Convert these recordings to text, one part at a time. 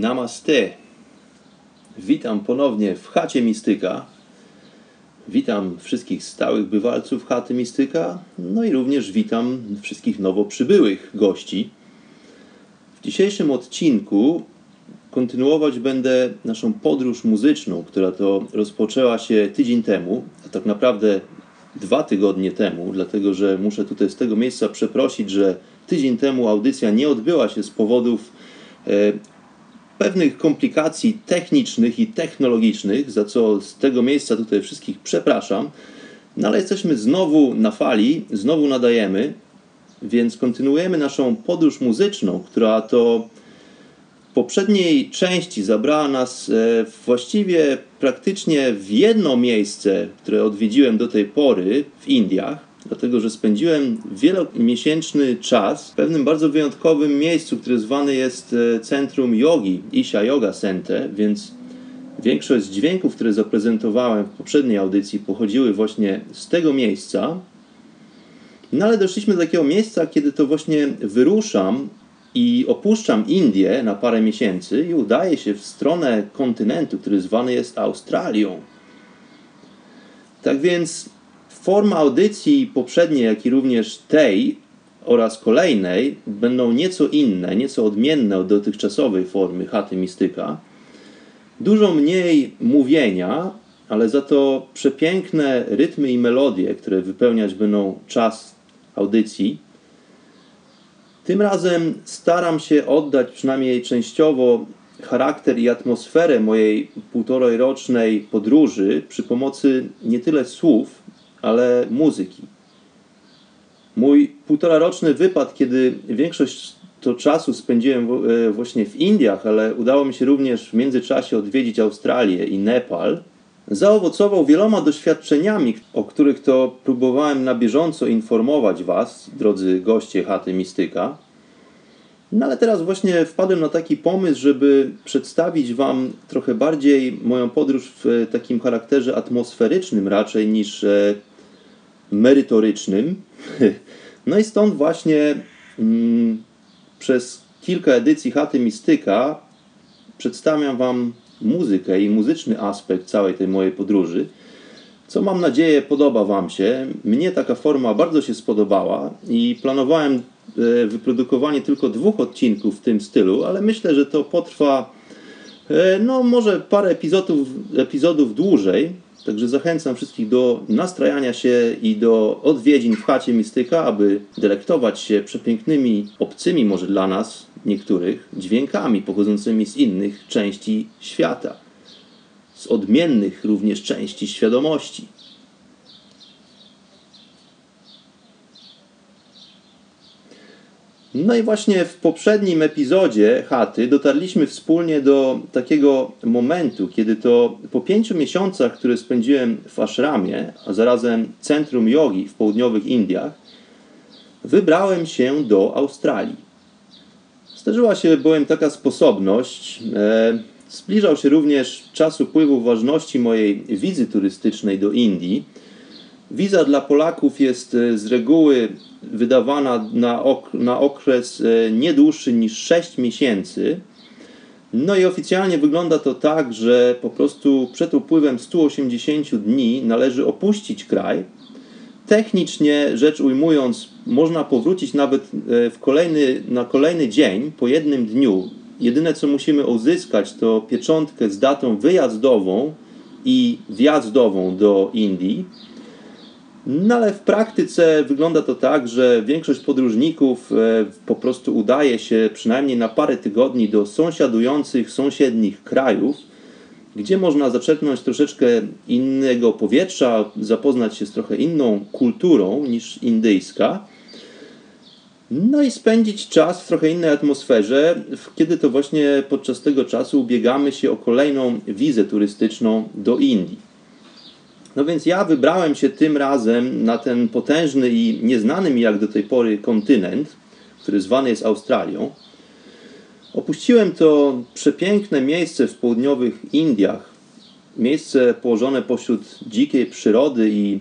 Namaste. Witam ponownie w chacie Mistyka. Witam wszystkich stałych bywalców chaty Mistyka, no i również witam wszystkich nowo przybyłych gości. W dzisiejszym odcinku kontynuować będę naszą podróż muzyczną, która to rozpoczęła się tydzień temu, a tak naprawdę dwa tygodnie temu, dlatego że muszę tutaj z tego miejsca przeprosić, że tydzień temu audycja nie odbyła się z powodów e, pewnych komplikacji technicznych i technologicznych, za co z tego miejsca tutaj wszystkich przepraszam. No ale jesteśmy znowu na fali, znowu nadajemy, więc kontynuujemy naszą podróż muzyczną, która to w poprzedniej części zabrała nas e, właściwie praktycznie w jedno miejsce, które odwiedziłem do tej pory w Indiach dlatego że spędziłem wielomiesięczny czas w pewnym bardzo wyjątkowym miejscu, które zwane jest e, Centrum Yogi, Isha Yoga Center, więc większość dźwięków, które zaprezentowałem w poprzedniej audycji pochodziły właśnie z tego miejsca. No ale doszliśmy do takiego miejsca, kiedy to właśnie wyruszam i opuszczam Indię na parę miesięcy i udaję się w stronę kontynentu, który zwany jest Australią. Tak więc Forma audycji poprzedniej, jak i również tej oraz kolejnej będą nieco inne, nieco odmienne od dotychczasowej formy chaty mistyka. Dużo mniej mówienia, ale za to przepiękne rytmy i melodie, które wypełniać będą czas audycji. Tym razem staram się oddać przynajmniej częściowo charakter i atmosferę mojej półtorojrocznej podróży przy pomocy nie tyle słów, ale muzyki. Mój półtoraroczny wypad, kiedy większość to czasu spędziłem e, właśnie w Indiach, ale udało mi się również w międzyczasie odwiedzić Australię i Nepal, zaowocował wieloma doświadczeniami, o których to próbowałem na bieżąco informować Was, drodzy goście chaty Mistyka. No ale teraz właśnie wpadłem na taki pomysł, żeby przedstawić Wam trochę bardziej moją podróż w takim charakterze atmosferycznym raczej niż e, merytorycznym. No i stąd właśnie mm, przez kilka edycji Chaty Mistyka przedstawiam Wam muzykę i muzyczny aspekt całej tej mojej podróży, co mam nadzieję podoba Wam się. Mnie taka forma bardzo się spodobała i planowałem e, wyprodukowanie tylko dwóch odcinków w tym stylu, ale myślę, że to potrwa e, no może parę epizodów, epizodów dłużej, Także zachęcam wszystkich do nastrajania się i do odwiedzin w chacie Mistyka, aby delektować się przepięknymi, obcymi może dla nas niektórych dźwiękami pochodzącymi z innych części świata, z odmiennych również części świadomości. No i właśnie w poprzednim epizodzie chaty dotarliśmy wspólnie do takiego momentu, kiedy to po pięciu miesiącach, które spędziłem w ashramie, a zarazem centrum jogi w południowych Indiach, wybrałem się do Australii. Zdarzyła się bowiem taka sposobność. E, zbliżał się również czas upływu ważności mojej wizy turystycznej do Indii Wiza dla Polaków jest e, z reguły wydawana na, ok na okres e, nie dłuższy niż 6 miesięcy. No i oficjalnie wygląda to tak, że po prostu przed upływem 180 dni należy opuścić kraj. Technicznie rzecz ujmując, można powrócić nawet e, w kolejny, na kolejny dzień, po jednym dniu. Jedyne co musimy uzyskać to pieczątkę z datą wyjazdową i wjazdową do Indii. No ale w praktyce wygląda to tak, że większość podróżników e, po prostu udaje się przynajmniej na parę tygodni do sąsiadujących, sąsiednich krajów, gdzie można zaczerpnąć troszeczkę innego powietrza, zapoznać się z trochę inną kulturą niż indyjska. No i spędzić czas w trochę innej atmosferze, kiedy to właśnie podczas tego czasu ubiegamy się o kolejną wizę turystyczną do Indii. No więc ja wybrałem się tym razem na ten potężny i nieznany mi jak do tej pory kontynent, który zwany jest Australią. Opuściłem to przepiękne miejsce w południowych Indiach, miejsce położone pośród dzikiej przyrody i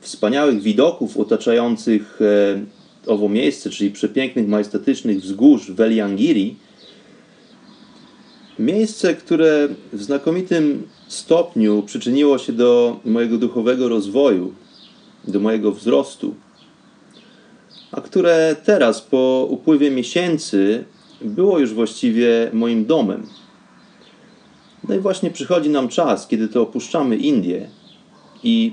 wspaniałych widoków otaczających e, owo miejsce, czyli przepięknych, majestatycznych wzgórz Veliangiri. Miejsce, które w znakomitym stopniu przyczyniło się do mojego duchowego rozwoju, do mojego wzrostu, a które teraz, po upływie miesięcy, było już właściwie moim domem. No i właśnie przychodzi nam czas, kiedy to opuszczamy Indię i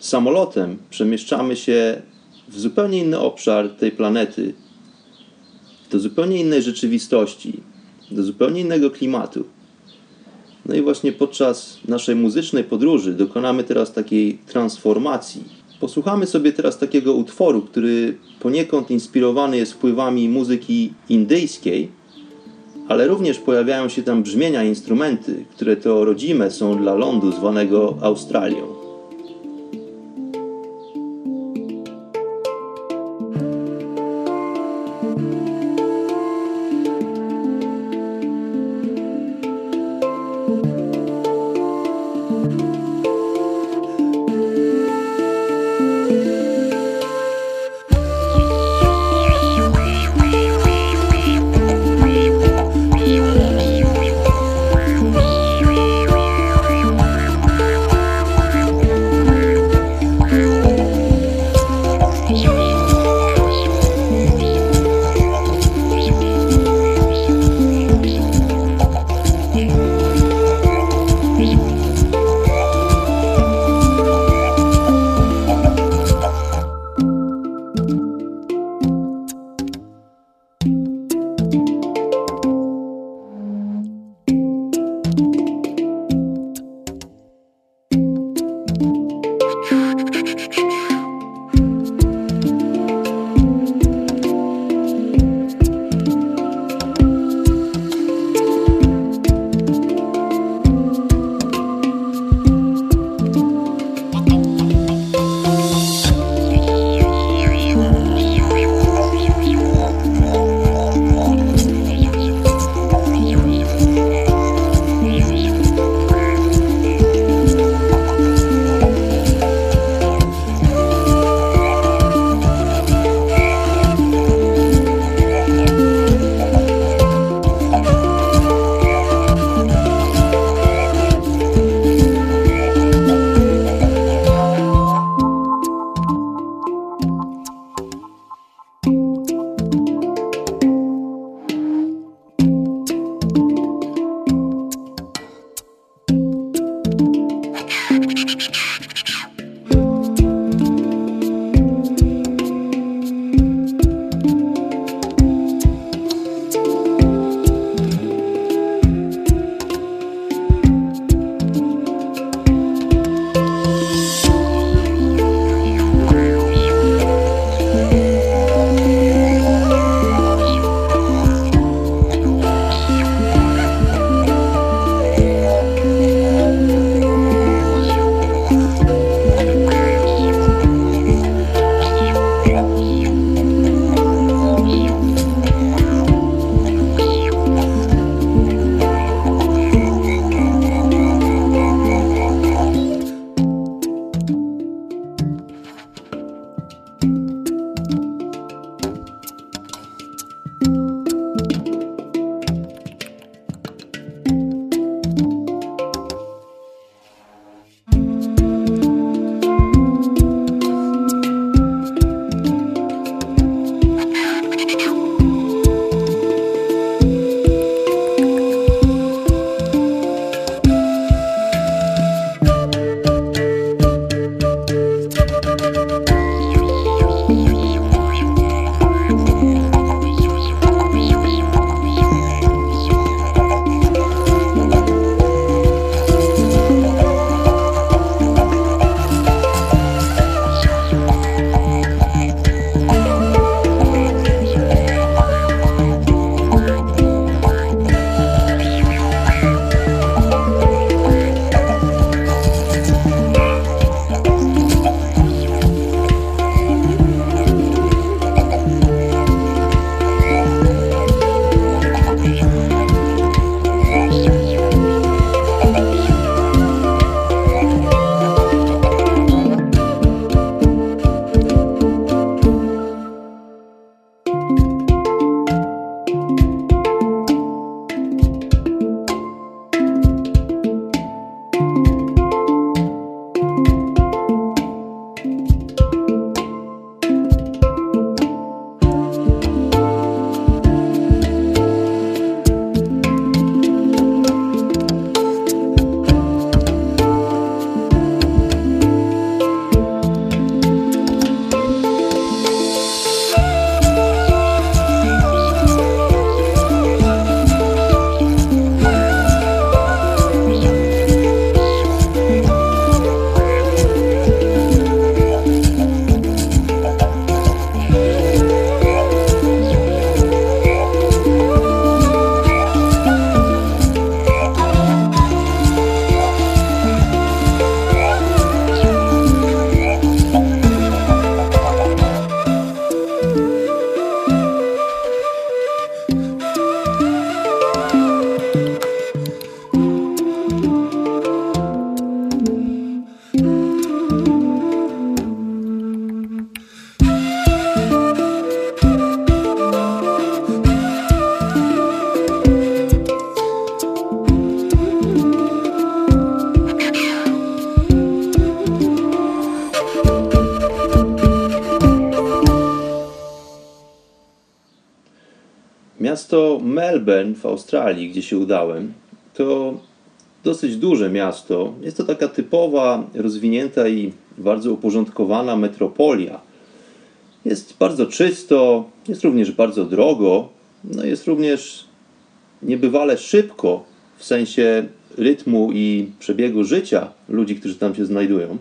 samolotem przemieszczamy się w zupełnie inny obszar tej planety, do zupełnie innej rzeczywistości, do zupełnie innego klimatu. No i właśnie podczas naszej muzycznej podróży dokonamy teraz takiej transformacji. Posłuchamy sobie teraz takiego utworu, który poniekąd inspirowany jest wpływami muzyki indyjskiej, ale również pojawiają się tam brzmienia instrumenty, które to rodzime są dla lądu zwanego Australią. Australii, gdzie się udałem, to dosyć duże miasto. Jest to taka typowa, rozwinięta i bardzo uporządkowana metropolia. Jest bardzo czysto, jest również bardzo drogo, no jest również niebywale szybko w sensie rytmu i przebiegu życia ludzi, którzy tam się znajdują.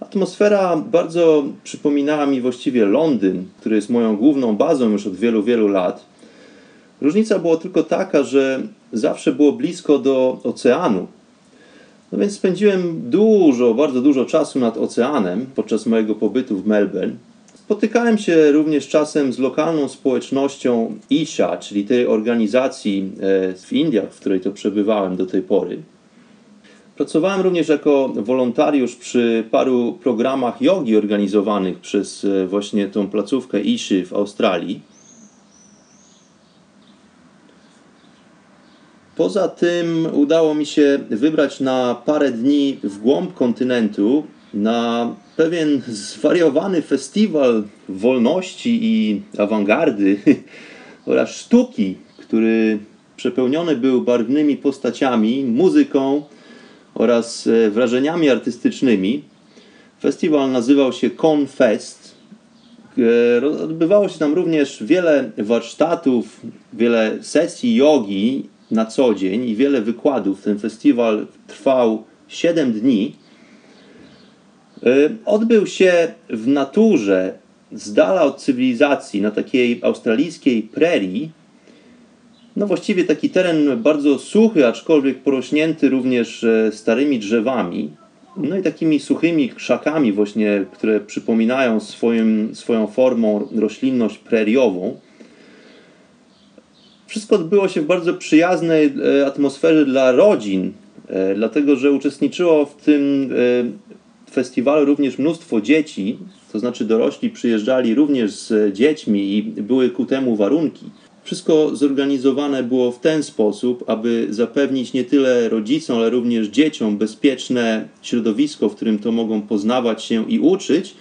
Atmosfera bardzo przypominała mi właściwie Londyn, który jest moją główną bazą już od wielu, wielu lat. Różnica była tylko taka, że zawsze było blisko do oceanu. No więc spędziłem dużo, bardzo dużo czasu nad oceanem podczas mojego pobytu w Melbourne. Spotykałem się również czasem z lokalną społecznością ISHA, czyli tej organizacji e, w Indiach, w której to przebywałem do tej pory. Pracowałem również jako wolontariusz przy paru programach jogi organizowanych przez e, właśnie tą placówkę Iszy w Australii. Poza tym udało mi się wybrać na parę dni w głąb kontynentu na pewien zwariowany festiwal wolności i awangardy oraz sztuki, który przepełniony był barwnymi postaciami, muzyką oraz e, wrażeniami artystycznymi. Festiwal nazywał się Confest. E, odbywało się tam również wiele warsztatów, wiele sesji jogi na co dzień i wiele wykładów. Ten festiwal trwał 7 dni. E, odbył się w naturze, z dala od cywilizacji, na takiej australijskiej prerii. No właściwie taki teren bardzo suchy, aczkolwiek porośnięty również e, starymi drzewami. No i takimi suchymi krzakami właśnie, które przypominają swoim, swoją formą roślinność preriową. Wszystko odbyło się w bardzo przyjaznej e, atmosferze dla rodzin, dlatego że uczestniczyło w tym festiwalu również mnóstwo dzieci, to znaczy dorośli przyjeżdżali również z dziećmi i były ku temu warunki. Wszystko zorganizowane było w ten sposób, aby zapewnić nie tyle rodzicom, ale również dzieciom bezpieczne środowisko, w którym to mogą poznawać się i uczyć,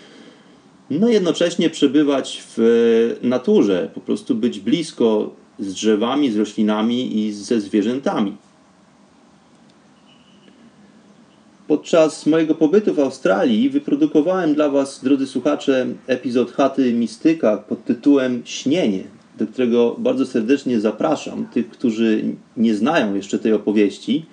no jednocześnie przebywać w naturze, po prostu być blisko z drzewami, z roślinami i ze zwierzętami. Podczas mojego pobytu w Australii wyprodukowałem dla Was, drodzy słuchacze, epizod Chaty Mistyka pod tytułem Śnienie, do którego bardzo serdecznie zapraszam tych, którzy nie znają jeszcze tej opowieści.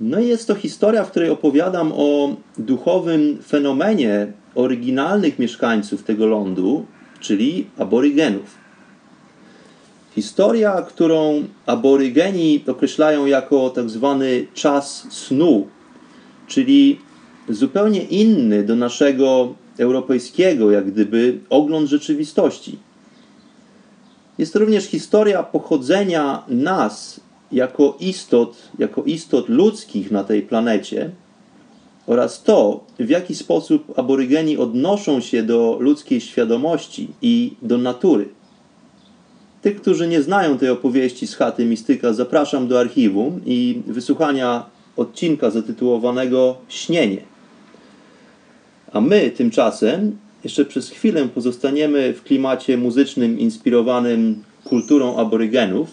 No i jest to historia, w której opowiadam o duchowym fenomenie oryginalnych mieszkańców tego lądu, czyli aborygenów. Historia, którą aborygeni określają jako tak zwany czas snu, czyli zupełnie inny do naszego europejskiego, jak gdyby, ogląd rzeczywistości. Jest to również historia pochodzenia nas jako istot, jako istot ludzkich na tej planecie oraz to, w jaki sposób aborygeni odnoszą się do ludzkiej świadomości i do natury. Tych, którzy nie znają tej opowieści z chaty mistyka, zapraszam do archiwum i wysłuchania odcinka zatytułowanego Śnienie. A my tymczasem jeszcze przez chwilę pozostaniemy w klimacie muzycznym inspirowanym kulturą aborygenów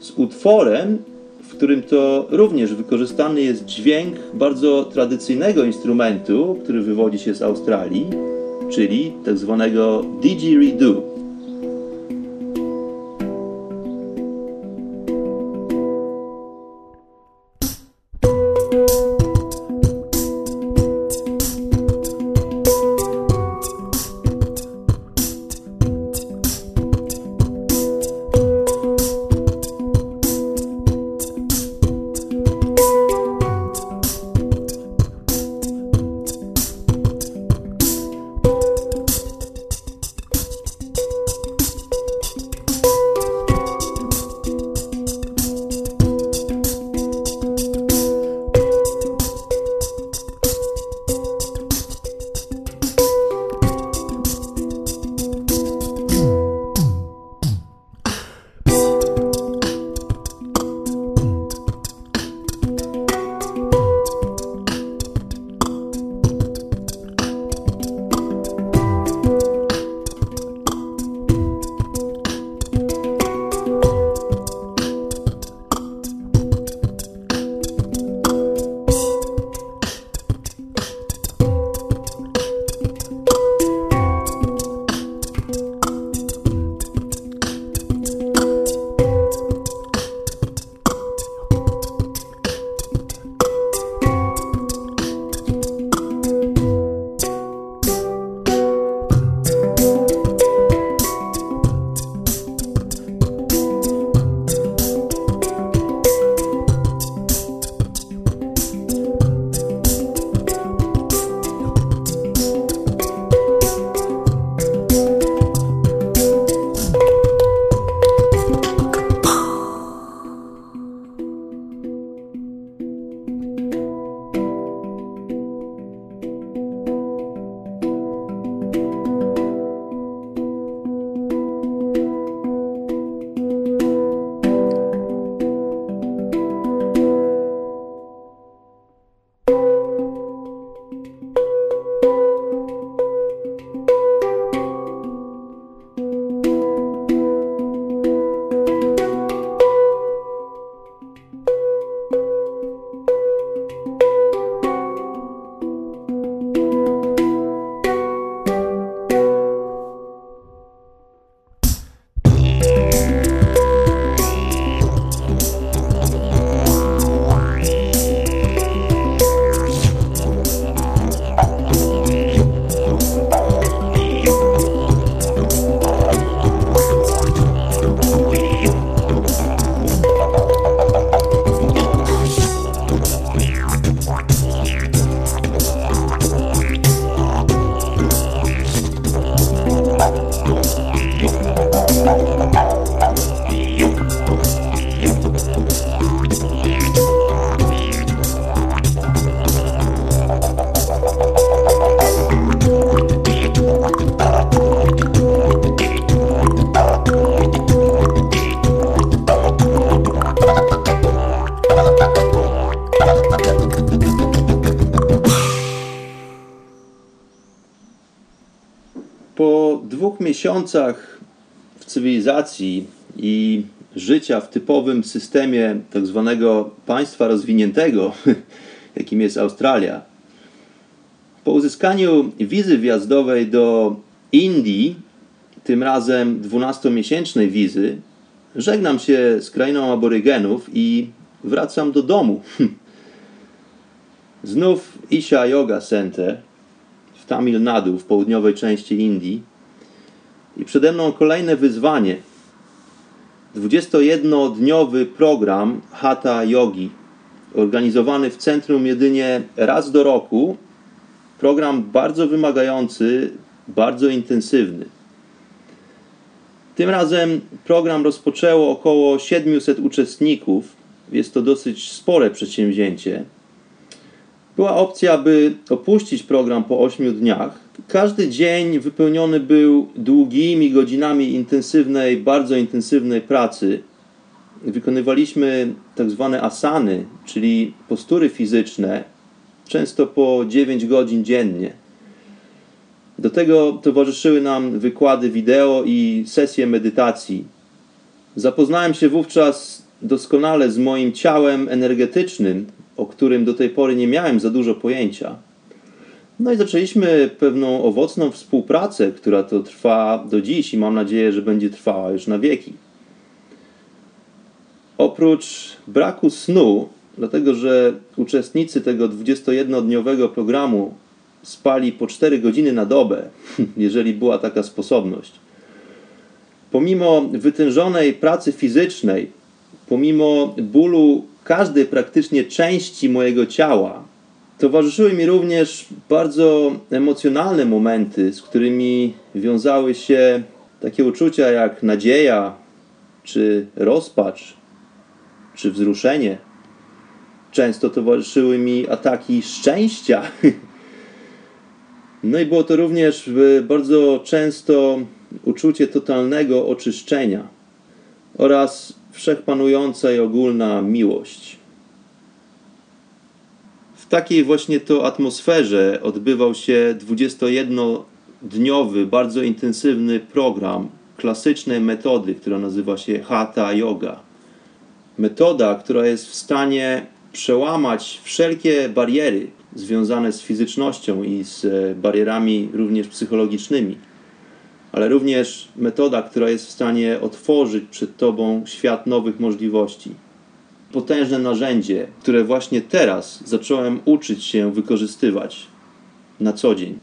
z utworem, w którym to również wykorzystany jest dźwięk bardzo tradycyjnego instrumentu, który wywodzi się z Australii, czyli tak zwanego didgeridoo. Cywilizacji i życia w typowym systemie tak zwanego państwa rozwiniętego, jakim jest Australia, po uzyskaniu wizy wjazdowej do Indii, tym razem 12-miesięcznej wizy, żegnam się z krainą aborygenów i wracam do domu. Znów Isha Yoga Center w Tamil Nadu, w południowej części Indii. I przede mną kolejne wyzwanie. 21-dniowy program Hatha Yogi, organizowany w centrum jedynie raz do roku. Program bardzo wymagający, bardzo intensywny. Tym razem program rozpoczęło około 700 uczestników. Jest to dosyć spore przedsięwzięcie. Była opcja, by opuścić program po 8 dniach. Każdy dzień wypełniony był długimi godzinami intensywnej, bardzo intensywnej pracy. Wykonywaliśmy tak zwane asany, czyli postury fizyczne, często po 9 godzin dziennie. Do tego towarzyszyły nam wykłady wideo i sesje medytacji. Zapoznałem się wówczas doskonale z moim ciałem energetycznym, o którym do tej pory nie miałem za dużo pojęcia. No i zaczęliśmy pewną owocną współpracę, która to trwa do dziś i mam nadzieję, że będzie trwała już na wieki. Oprócz braku snu, dlatego że uczestnicy tego 21-dniowego programu spali po 4 godziny na dobę, jeżeli była taka sposobność. Pomimo wytężonej pracy fizycznej, pomimo bólu każdej praktycznie części mojego ciała, towarzyszyły mi również bardzo emocjonalne momenty, z którymi wiązały się takie uczucia jak nadzieja, czy rozpacz, czy wzruszenie. Często towarzyszyły mi ataki szczęścia. No i było to również bardzo często uczucie totalnego oczyszczenia oraz wszechpanująca i ogólna miłość. Takiej właśnie to atmosferze odbywał się 21-dniowy, bardzo intensywny program klasycznej metody, która nazywa się Hatha Yoga. Metoda, która jest w stanie przełamać wszelkie bariery związane z fizycznością i z barierami również psychologicznymi ale również metoda, która jest w stanie otworzyć przed Tobą świat nowych możliwości. Potężne narzędzie, które właśnie teraz zacząłem uczyć się wykorzystywać na co dzień.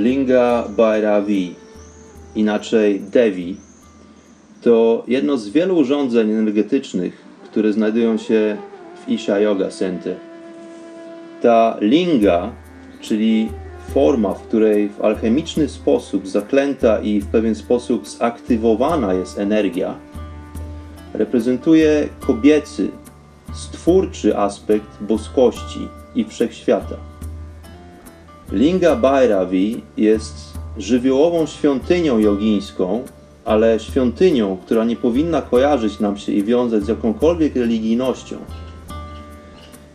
Linga Bhairavi, inaczej Devi, to jedno z wielu urządzeń energetycznych, które znajdują się w Isha Yoga Center. Ta linga, czyli forma, w której w alchemiczny sposób zaklęta i w pewien sposób zaktywowana jest energia, reprezentuje kobiecy, stwórczy aspekt boskości i wszechświata. Linga Bhairavi jest żywiołową świątynią jogińską, ale świątynią, która nie powinna kojarzyć nam się i wiązać z jakąkolwiek religijnością.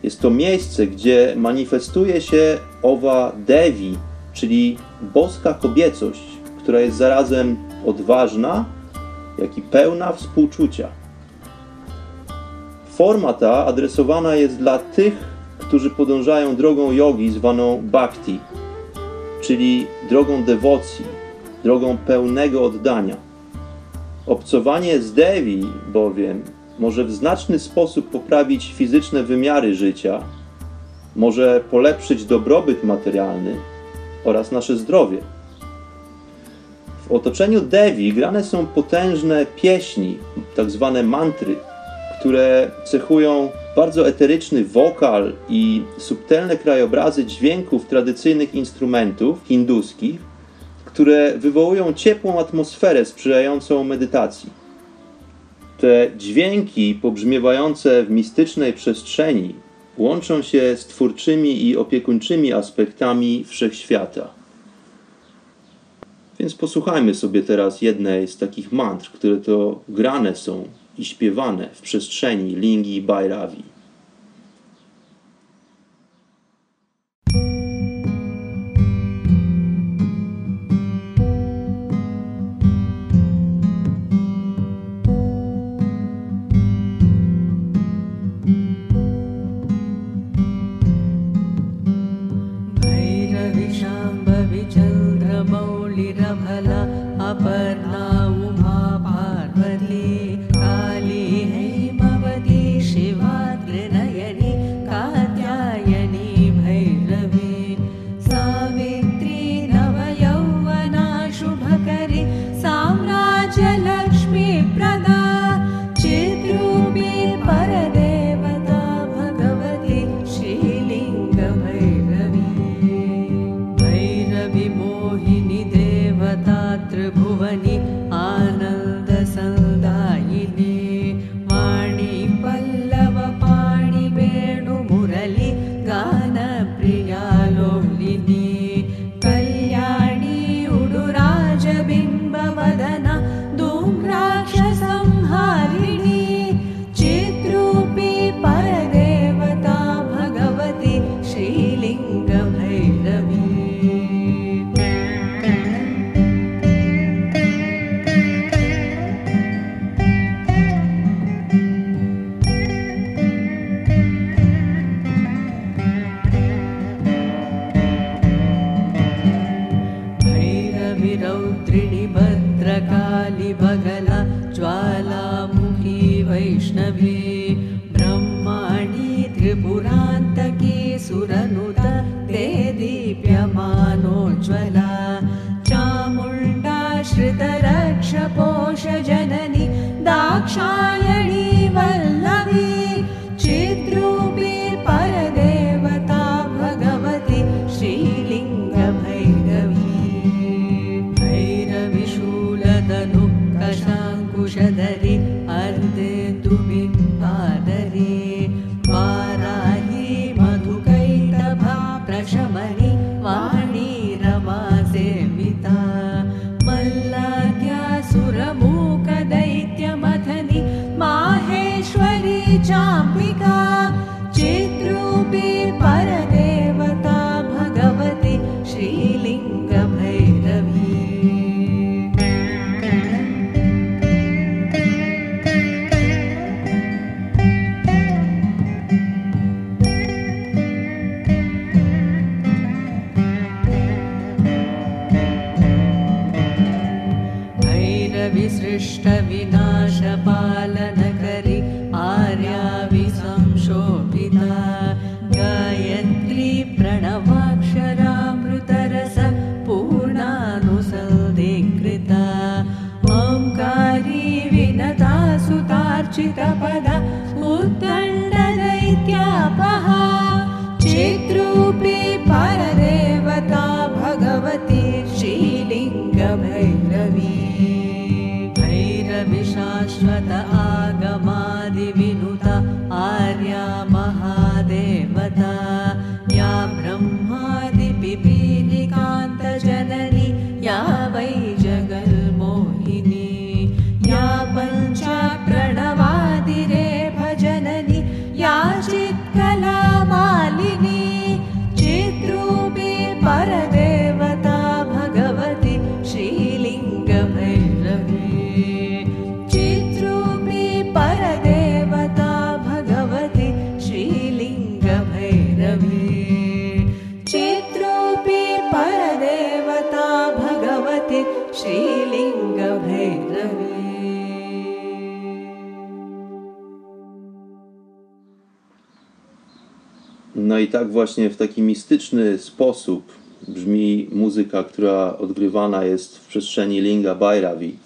Jest to miejsce, gdzie manifestuje się owa Devi, czyli boska kobiecość, która jest zarazem odważna, jak i pełna współczucia. Forma ta adresowana jest dla tych, którzy podążają drogą jogi zwaną bhakti, czyli drogą dewocji, drogą pełnego oddania. Obcowanie z Devi bowiem może w znaczny sposób poprawić fizyczne wymiary życia, może polepszyć dobrobyt materialny oraz nasze zdrowie. W otoczeniu Devi grane są potężne pieśni, tak zwane mantry, które cechują bardzo eteryczny wokal i subtelne krajobrazy dźwięków tradycyjnych instrumentów hinduskich, które wywołują ciepłą atmosferę sprzyjającą medytacji. Te dźwięki pobrzmiewające w mistycznej przestrzeni łączą się z twórczymi i opiekuńczymi aspektami wszechświata. Więc posłuchajmy sobie teraz jednej z takich mantr, które to grane są i śpiewane w przestrzeni Lingi Bhairavi. Właśnie w taki mistyczny sposób brzmi muzyka, która odgrywana jest w przestrzeni Linga Bhairavi.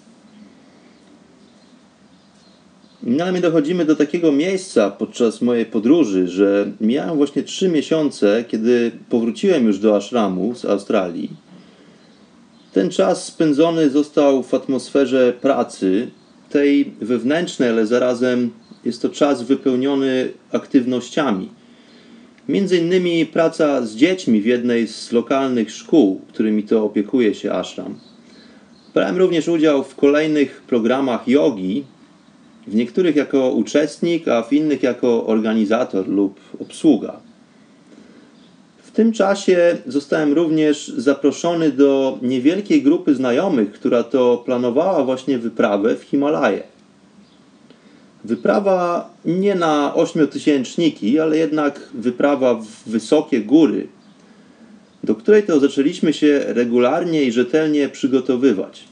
No ale my dochodzimy do takiego miejsca podczas mojej podróży, że mijają właśnie trzy miesiące, kiedy powróciłem już do ashramu z Australii. Ten czas spędzony został w atmosferze pracy, tej wewnętrznej, ale zarazem jest to czas wypełniony aktywnościami. Między innymi praca z dziećmi w jednej z lokalnych szkół, którymi to opiekuje się ashram. Brałem również udział w kolejnych programach jogi, w niektórych jako uczestnik, a w innych jako organizator lub obsługa. W tym czasie zostałem również zaproszony do niewielkiej grupy znajomych, która to planowała właśnie wyprawę w Himalaje. Wyprawa nie na ośmiotysięczniki, ale jednak wyprawa w wysokie góry, do której to zaczęliśmy się regularnie i rzetelnie przygotowywać.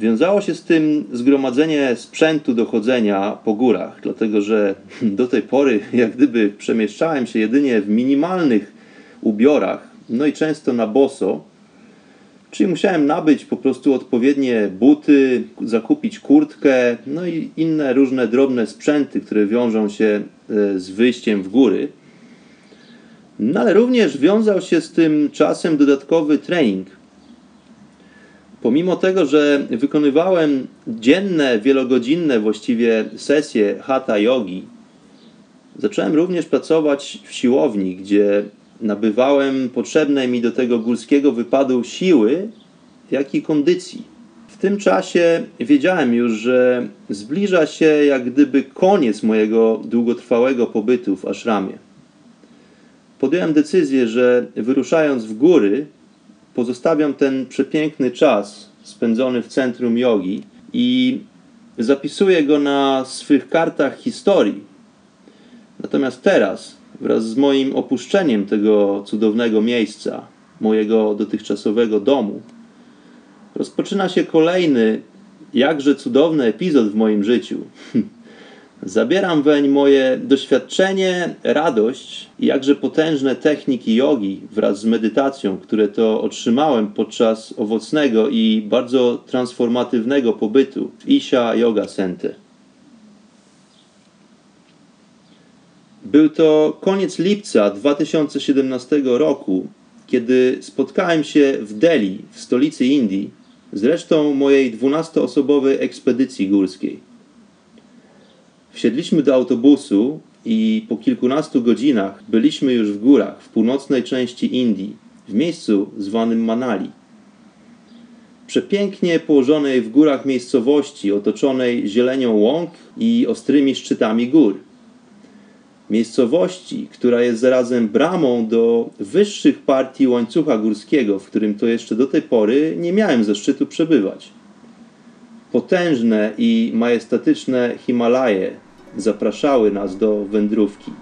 Wiązało się z tym zgromadzenie sprzętu do chodzenia po górach, dlatego że do tej pory jak gdyby przemieszczałem się jedynie w minimalnych ubiorach, no i często na boso, czyli musiałem nabyć po prostu odpowiednie buty, zakupić kurtkę, no i inne różne drobne sprzęty, które wiążą się e, z wyjściem w góry. No ale również wiązał się z tym czasem dodatkowy trening. Pomimo tego, że wykonywałem dzienne, wielogodzinne właściwie sesje hatha yogi, zacząłem również pracować w siłowni, gdzie nabywałem potrzebnej mi do tego górskiego wypadu siły, jak i kondycji. W tym czasie wiedziałem już, że zbliża się jak gdyby koniec mojego długotrwałego pobytu w ashramie. Podjąłem decyzję, że wyruszając w góry, pozostawiam ten przepiękny czas spędzony w centrum jogi i zapisuję go na swych kartach historii. Natomiast teraz, wraz z moim opuszczeniem tego cudownego miejsca, mojego dotychczasowego domu, rozpoczyna się kolejny, jakże cudowny epizod w moim życiu. Zabieram weń moje doświadczenie, radość i jakże potężne techniki jogi wraz z medytacją, które to otrzymałem podczas owocnego i bardzo transformatywnego pobytu w Isha Yoga Center. Był to koniec lipca 2017 roku, kiedy spotkałem się w Delhi, w stolicy Indii, z resztą mojej 12-osobowej ekspedycji górskiej. Wsiedliśmy do autobusu i po kilkunastu godzinach byliśmy już w górach w północnej części Indii, w miejscu zwanym Manali. Przepięknie położonej w górach miejscowości, otoczonej zielenią łąk i ostrymi szczytami gór. Miejscowości, która jest zarazem bramą do wyższych partii łańcucha górskiego, w którym to jeszcze do tej pory nie miałem zaszczytu przebywać. Potężne i majestatyczne Himalaje zapraszały nas do wędrówki.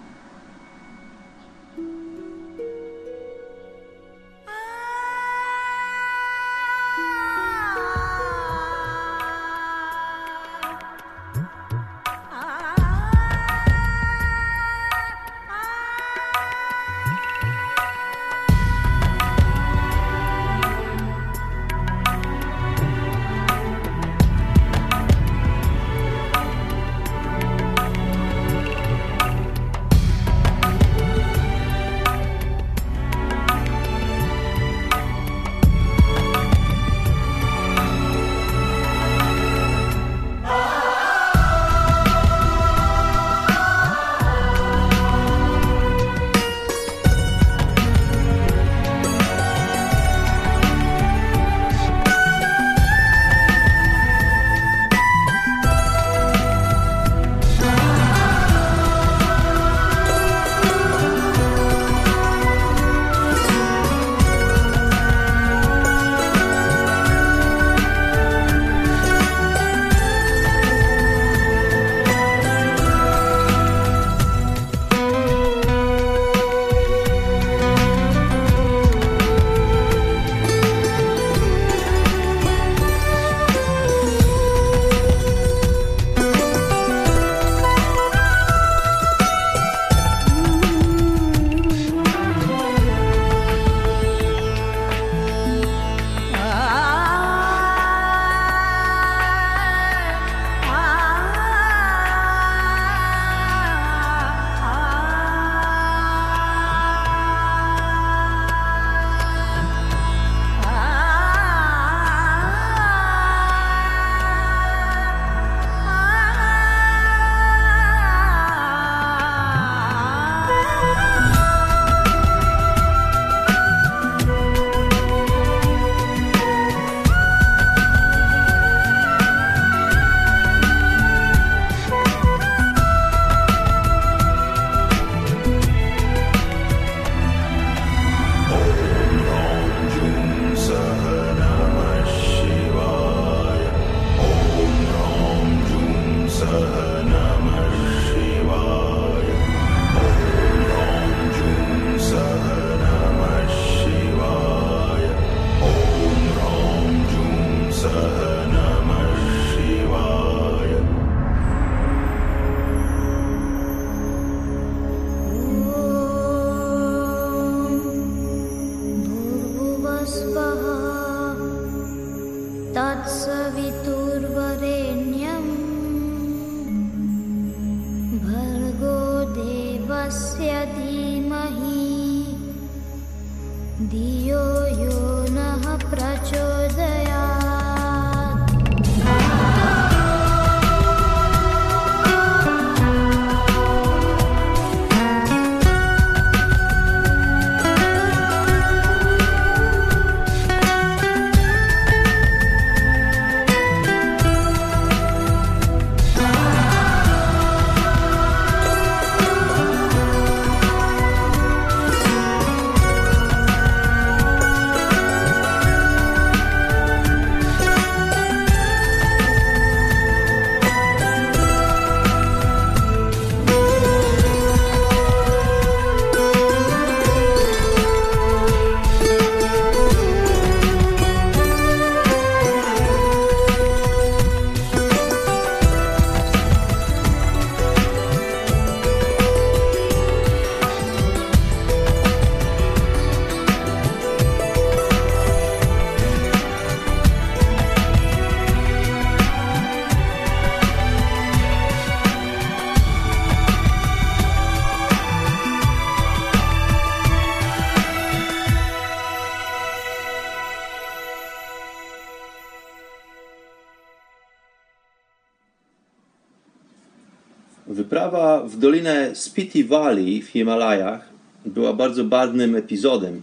W dolinę Spiti Valley w Himalajach była bardzo barwnym epizodem.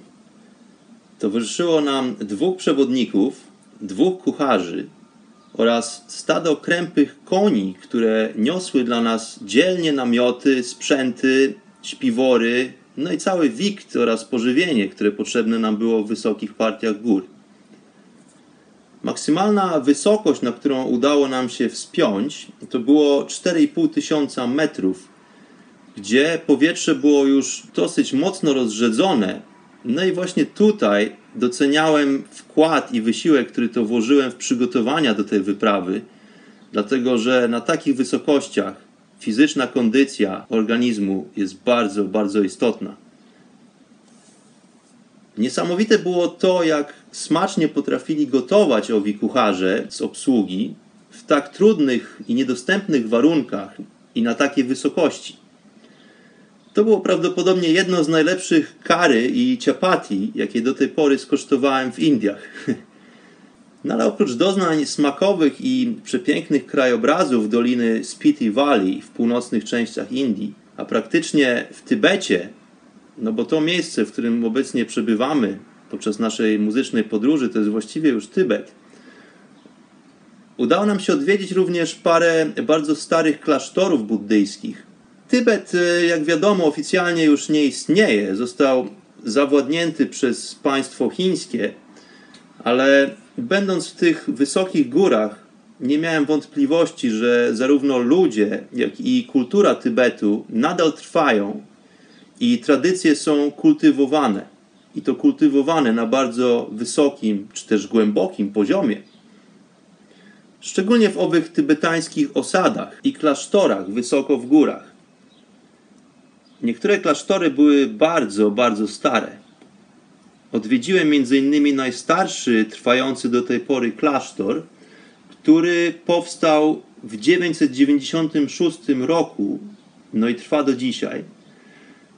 Towarzyszyło nam dwóch przewodników, dwóch kucharzy oraz stado krępych koni, które niosły dla nas dzielnie namioty, sprzęty, śpiwory, no i cały wikt oraz pożywienie, które potrzebne nam było w wysokich partiach gór. Maksymalna wysokość, na którą udało nam się wspiąć, to było 4,5 tysiąca metrów, gdzie powietrze było już dosyć mocno rozrzedzone. No i właśnie tutaj doceniałem wkład i wysiłek, który to włożyłem w przygotowania do tej wyprawy, dlatego że na takich wysokościach fizyczna kondycja organizmu jest bardzo, bardzo istotna. Niesamowite było to, jak smacznie potrafili gotować owi kucharze z obsługi w tak trudnych i niedostępnych warunkach i na takiej wysokości. To było prawdopodobnie jedno z najlepszych kary i ciapati, jakie do tej pory skosztowałem w Indiach. No ale oprócz doznań smakowych i przepięknych krajobrazów doliny Spiti Valley w północnych częściach Indii, a praktycznie w Tybecie, no bo to miejsce, w którym obecnie przebywamy podczas naszej muzycznej podróży, to jest właściwie już Tybet. Udało nam się odwiedzić również parę bardzo starych klasztorów buddyjskich. Tybet, e, jak wiadomo, oficjalnie już nie istnieje. Został zawładnięty przez państwo chińskie, ale będąc w tych wysokich górach, nie miałem wątpliwości, że zarówno ludzie, jak i kultura Tybetu nadal trwają i tradycje są kultywowane. I to kultywowane na bardzo wysokim czy też głębokim poziomie. Szczególnie w owych tybetańskich osadach i klasztorach wysoko w górach. Niektóre klasztory były bardzo, bardzo stare. Odwiedziłem m.in. najstarszy, trwający do tej pory klasztor, który powstał w 996 roku, no i trwa do dzisiaj.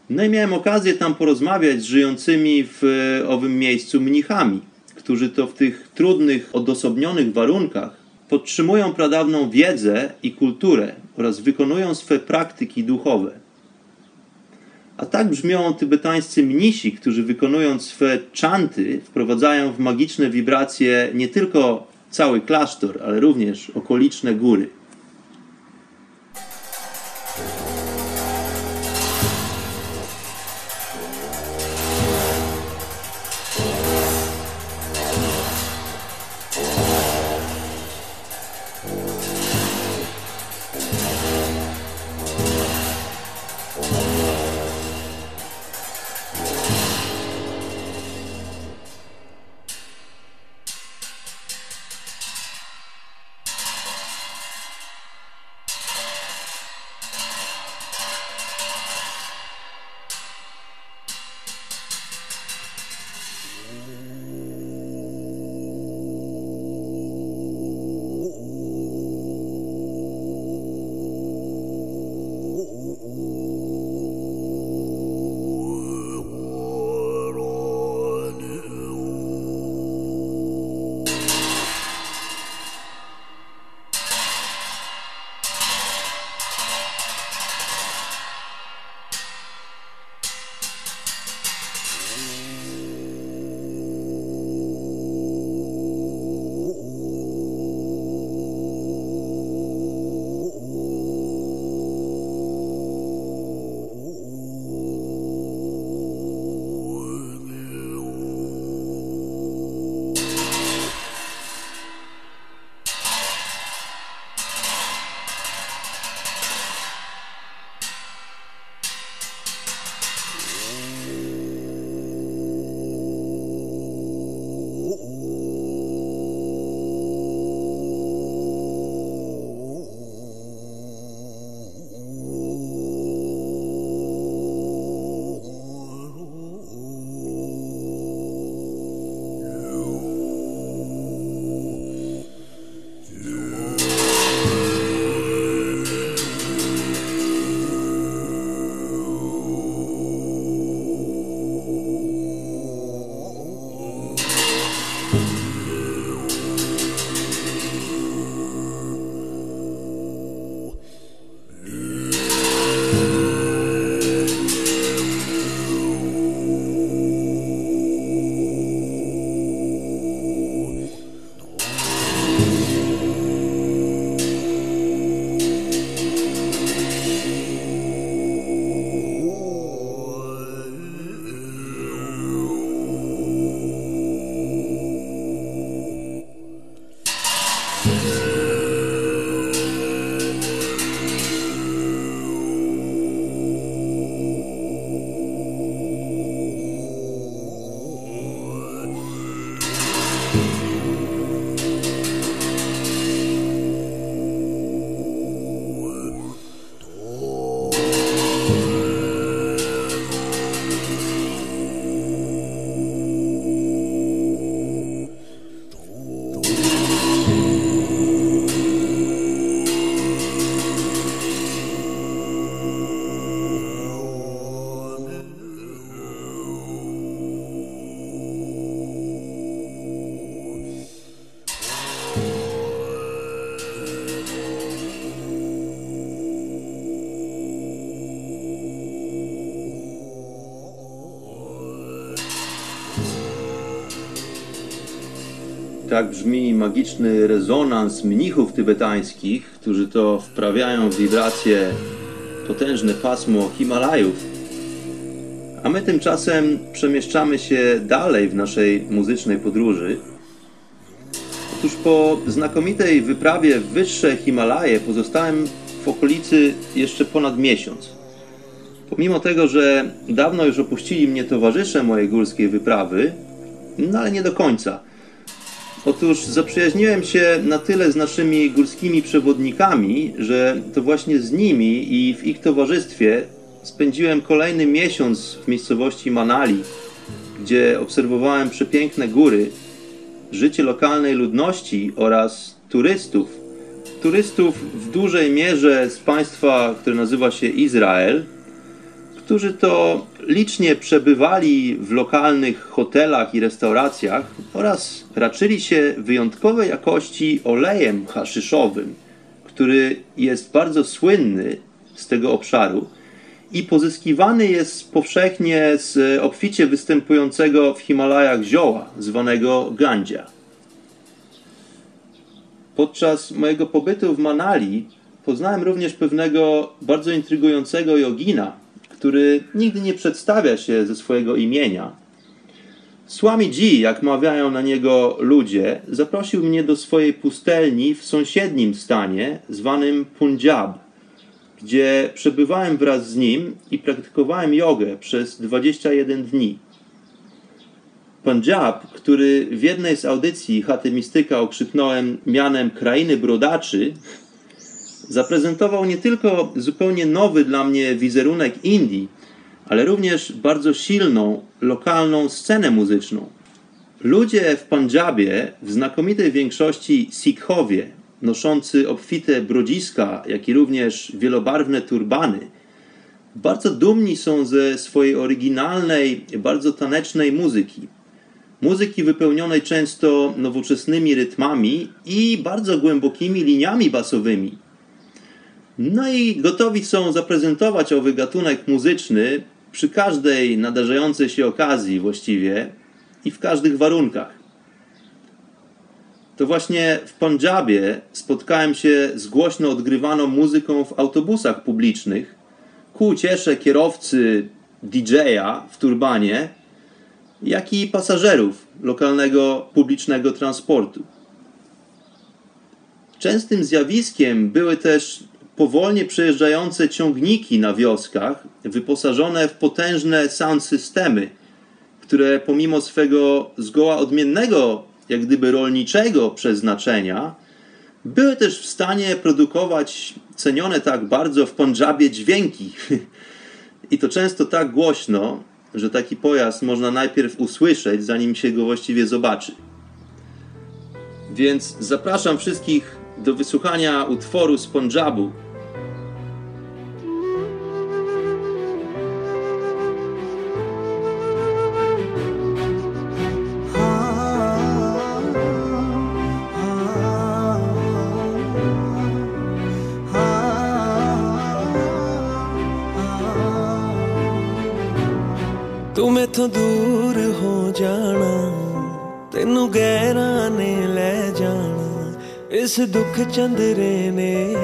No i miałem okazję tam porozmawiać z żyjącymi w owym miejscu mnichami, którzy to w tych trudnych, odosobnionych warunkach podtrzymują pradawną wiedzę i kulturę oraz wykonują swe praktyki duchowe. A tak brzmią tybetańscy mnisi, którzy wykonując swe czanty wprowadzają w magiczne wibracje nie tylko cały klasztor, ale również okoliczne góry. Tak brzmi magiczny rezonans mnichów tybetańskich, którzy to wprawiają w wibracje potężne pasmo Himalajów. A my tymczasem przemieszczamy się dalej w naszej muzycznej podróży. Otóż po znakomitej wyprawie w wyższe Himalaje pozostałem w okolicy jeszcze ponad miesiąc. Pomimo tego, że dawno już opuścili mnie towarzysze mojej górskiej wyprawy, no ale nie do końca. Otóż zaprzyjaźniłem się na tyle z naszymi górskimi przewodnikami, że to właśnie z nimi i w ich towarzystwie spędziłem kolejny miesiąc w miejscowości Manali, gdzie obserwowałem przepiękne góry, życie lokalnej ludności oraz turystów. Turystów w dużej mierze z państwa, które nazywa się Izrael, którzy to licznie przebywali w lokalnych hotelach i restauracjach oraz raczyli się wyjątkowej jakości olejem haszyszowym, który jest bardzo słynny z tego obszaru i pozyskiwany jest powszechnie z obficie występującego w Himalajach zioła zwanego gandzia. Podczas mojego pobytu w Manali poznałem również pewnego bardzo intrygującego jogina, który nigdy nie przedstawia się ze swojego imienia. Swami Ji, jak mawiają na niego ludzie, zaprosił mnie do swojej pustelni w sąsiednim stanie zwanym Punjab, gdzie przebywałem wraz z nim i praktykowałem jogę przez 21 dni. Punjab, który w jednej z audycji Chaty Mistyka okrzyknąłem mianem krainy brodaczy, zaprezentował nie tylko zupełnie nowy dla mnie wizerunek Indii, ale również bardzo silną, lokalną scenę muzyczną. Ludzie w Pandżabie, w znakomitej większości Sikhowie, noszący obfite brodziska, jak i również wielobarwne turbany, bardzo dumni są ze swojej oryginalnej, bardzo tanecznej muzyki. Muzyki wypełnionej często nowoczesnymi rytmami i bardzo głębokimi liniami basowymi. No i gotowi są zaprezentować owy gatunek muzyczny przy każdej nadarzającej się okazji właściwie i w każdych warunkach. To właśnie w Pandżabie spotkałem się z głośno odgrywaną muzyką w autobusach publicznych ku uciesze kierowcy DJ-a w turbanie, jak i pasażerów lokalnego publicznego transportu. Częstym zjawiskiem były też powolnie przejeżdżające ciągniki na wioskach, wyposażone w potężne sound systemy, które pomimo swego zgoła odmiennego, jak gdyby rolniczego przeznaczenia, były też w stanie produkować cenione tak bardzo w Pandżabie dźwięki. I to często tak głośno, że taki pojazd można najpierw usłyszeć, zanim się go właściwie zobaczy. Więc zapraszam wszystkich do wysłuchania utworu z Pandżabu, ਤੂੰ ਮੈਥੋਂ ਦੂਰ ਹੋ ਜਾਣਾ? ਤੈਨੂੰ ਗਹਿਰਾਂ ਨੇ ਲੈ ਜਾਣਾ। ਇਸ ਦੁੱਖ ਚੰਦਰੇ ਨੇ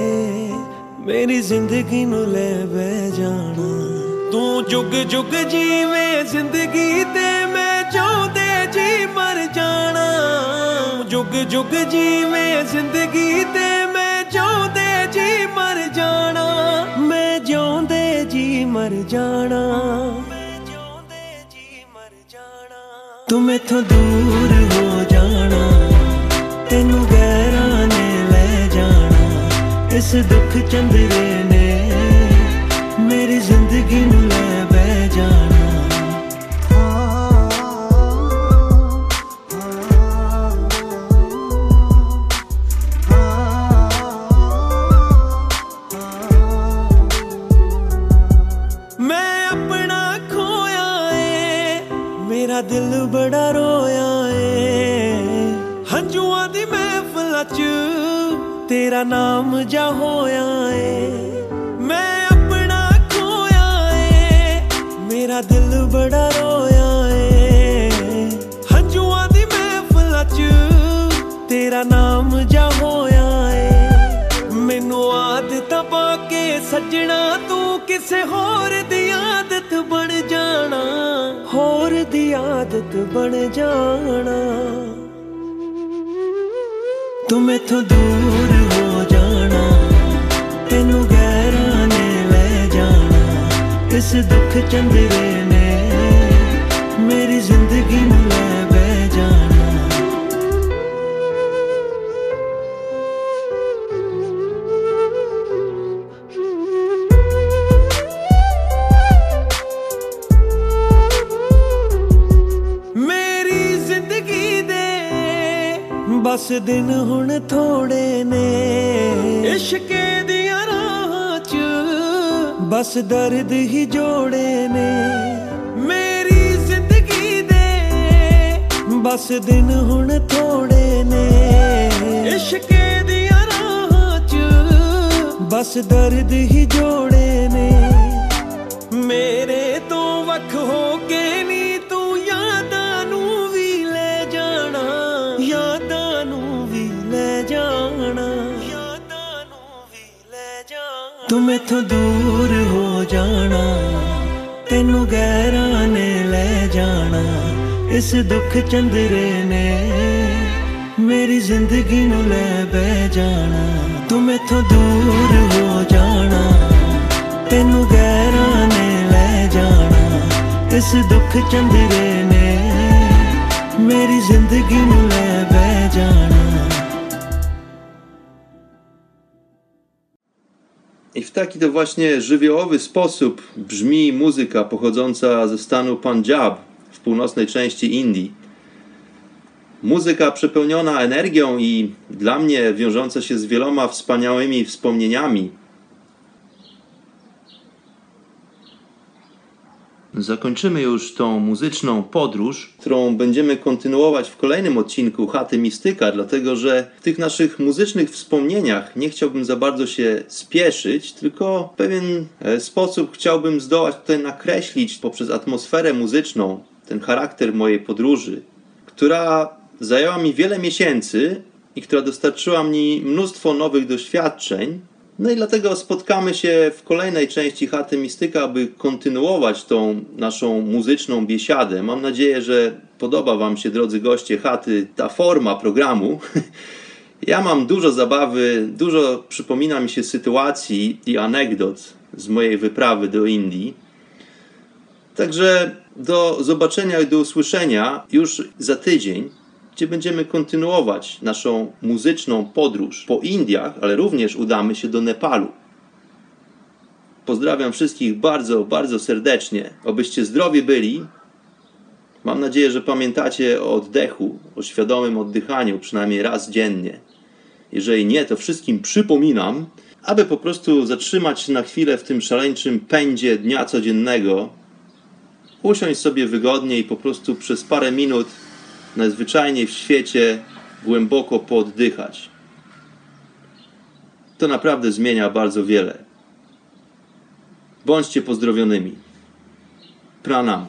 ਮੇਰੀ ਜ਼ਿੰਦਗੀ ਨੂੰ ਲੈ ਬਹਿ ਜਾਣਾ। ਤੂੰ ਜੁਗ ਜੁਗ ਜੀਵੇਂ ਜ਼ਿੰਦਗੀ ਤੇ ਮੈਂ ਚਾਹੁੰਦੇ ਜੀ ਮਰ ਜਾਣਾ। ਜੁਗ ਜੁਗ ਜੀਵੇਂ ਜ਼ਿੰਦਗੀ ਤੇ ਮੈਂ ਚਾਹੁੰਦੇ ਜੀ ਮਰ ਜਾਣਾ। ਮੈਂ ਜਿਉਂਦੇ ਜੀ ਮਰ ਜਾਣਾ। ਤੂੰ ਮੈਥੋਂ ਦੂਰ ਹੋ ਜਾਣਾ। ਤੈਨੂੰ ਗਹਿਰਾਂ ਨੇ ਲੈ ਜਾਣਾ। ਇਸ ਦੁੱਖ ਚੰਦਰੇ ਤੇਰਾ ਨਾਮ ਜਾ ਹੋਇਆ ਏ, ਮੈਂ ਆਪਣਾ ਖੋਇਆ ਏ, ਮੇਰਾ ਦਿਲ ਬੜਾ ਰੋਇਆ ਏ। ਹੰਝੂਆਂ ਦੀ ਮਹਿਫਲਾਂ 'ਚ ਮੇਰਾ ਨਾਮ ਜਾ ਹੋਇਆ ਏ। ਮੈਨੂੰ ਆਦਤਾਂ ਪਾ ਕੇ ਸੱਜਣਾ, ਤੂੰ ਕਿਸੇ ਹੋਰ ਦੀ ਆਦਤ ਬਣ ਜਾਣਾ। ਹੋਰ ਦੀ ਆਦਤ ਬਣ ਜਾਣਾ। ਤੂੰ ਮੈਥੋਂ ਦੂਰ ਹੋ ਜਾਣਾ ਤੈਨੂੰ ਗਹਿਰਾਂ ਨੇ ਲੈ ਜਾਣਾ ਇਸ ਦੁੱਖ ਚੰਦਰੇ ਬਸ ਦਿਨ ਹੁਣ ਥੋੜੇ ਨੇ। ਇਸ਼ਕੇ ਦੀਆਂ ਰਾਹਾਂ 'ਚ ਬਸ ਦਰਦ ਹੀ ਜੋੜੇ ਨੇ। ਮੇਰੀ ਜ਼ਿੰਦਗੀ ਦੇ ਬਸ ਦਿਨ ਹੁਣ ਥੋੜੇ ਨੇ। ਇਸ਼ਕੇ ਦੀਆਂ ਰਾਹਾਂ 'ਚ ਬਸ ਦਰਦ ਹੀ ਜੋੜੇ ਨੇ। ਮੇਰੇ ਤੋਂ ਵੱਖ ਹੋ ਮੈਥੋਂ ਦੂਰ ਹੋ ਜਾਣਾ, ਤੈਨੂੰ ਗਹਿਰਾਂ ਨੇ ਲੈ ਜਾਣਾ, ਇਸ ਦੁੱਖ ਚੰਦਰੇ ਨੇ ਮੇਰੀ ਜ਼ਿੰਦਗੀ ਨੂੰ ਲੈ ਬਹਿ ਜਾਣਾ। ਤੂੰ ਮੈਥੋਂ ਦੂਰ ਹੋ ਜਾਣਾ, ਤੈਨੂੰ ਗਹਿਰਾਂ ਨੇ ਲੈ ਜਾਣਾ, ਇਸ ਦੁੱਖ ਚੰਦਰੇ ਨੇ ਮੇਰੀ ਜ਼ਿੰਦਗੀ ਨੂੰ ਲੈ ਬਹਿ ਜਾਣਾ। Taki to właśnie żywiołowy sposób brzmi muzyka pochodząca ze stanu Punjab w północnej części Indii. Muzyka przepełniona energią i dla mnie wiążąca się z wieloma wspaniałymi wspomnieniami. Zakończymy już tą muzyczną podróż, którą będziemy kontynuować w kolejnym odcinku Chaty Mistyka, dlatego że w tych naszych muzycznych wspomnieniach nie chciałbym za bardzo się spieszyć, tylko w pewien e, sposób chciałbym zdołać tutaj nakreślić poprzez atmosferę muzyczną ten charakter mojej podróży, która zajęła mi wiele miesięcy i która dostarczyła mi mnóstwo nowych doświadczeń. No i dlatego spotkamy się w kolejnej części Chaty Mistyka, aby kontynuować tą naszą muzyczną biesiadę. Mam nadzieję, że podoba Wam się, drodzy goście chaty, ta forma programu. Ja mam dużo zabawy, dużo przypomina mi się sytuacji i anegdot z mojej wyprawy do Indii. Także do zobaczenia i do usłyszenia już za tydzień, gdzie będziemy kontynuować naszą muzyczną podróż po Indiach, ale również udamy się do Nepalu. Pozdrawiam wszystkich bardzo, bardzo serdecznie. Obyście zdrowi byli. Mam nadzieję, że pamiętacie o oddechu, o świadomym oddychaniu przynajmniej raz dziennie. Jeżeli nie, to wszystkim przypominam, aby po prostu zatrzymać się na chwilę w tym szaleńczym pędzie dnia codziennego, usiąść sobie wygodnie i po prostu przez parę minut najzwyczajniej w świecie głęboko pooddychać. To naprawdę zmienia bardzo wiele. Bądźcie pozdrowionymi. Pranam.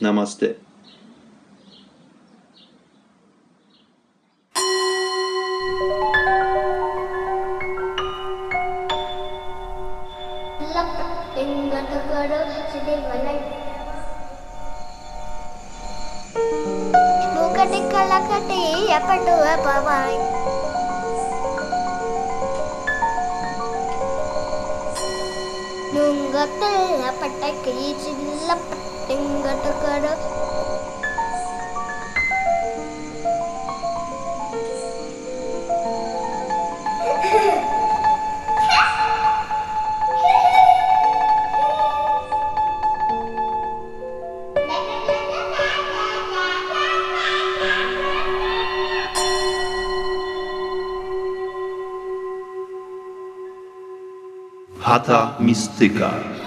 Namaste. കെട്ടിയപ്പെട്ടു അപ്പമായി നുങ്കത്തിൽ പട്ട കീച്ചില്ല പട്ടിങ്കട്ടക്കട Ata Mistyka.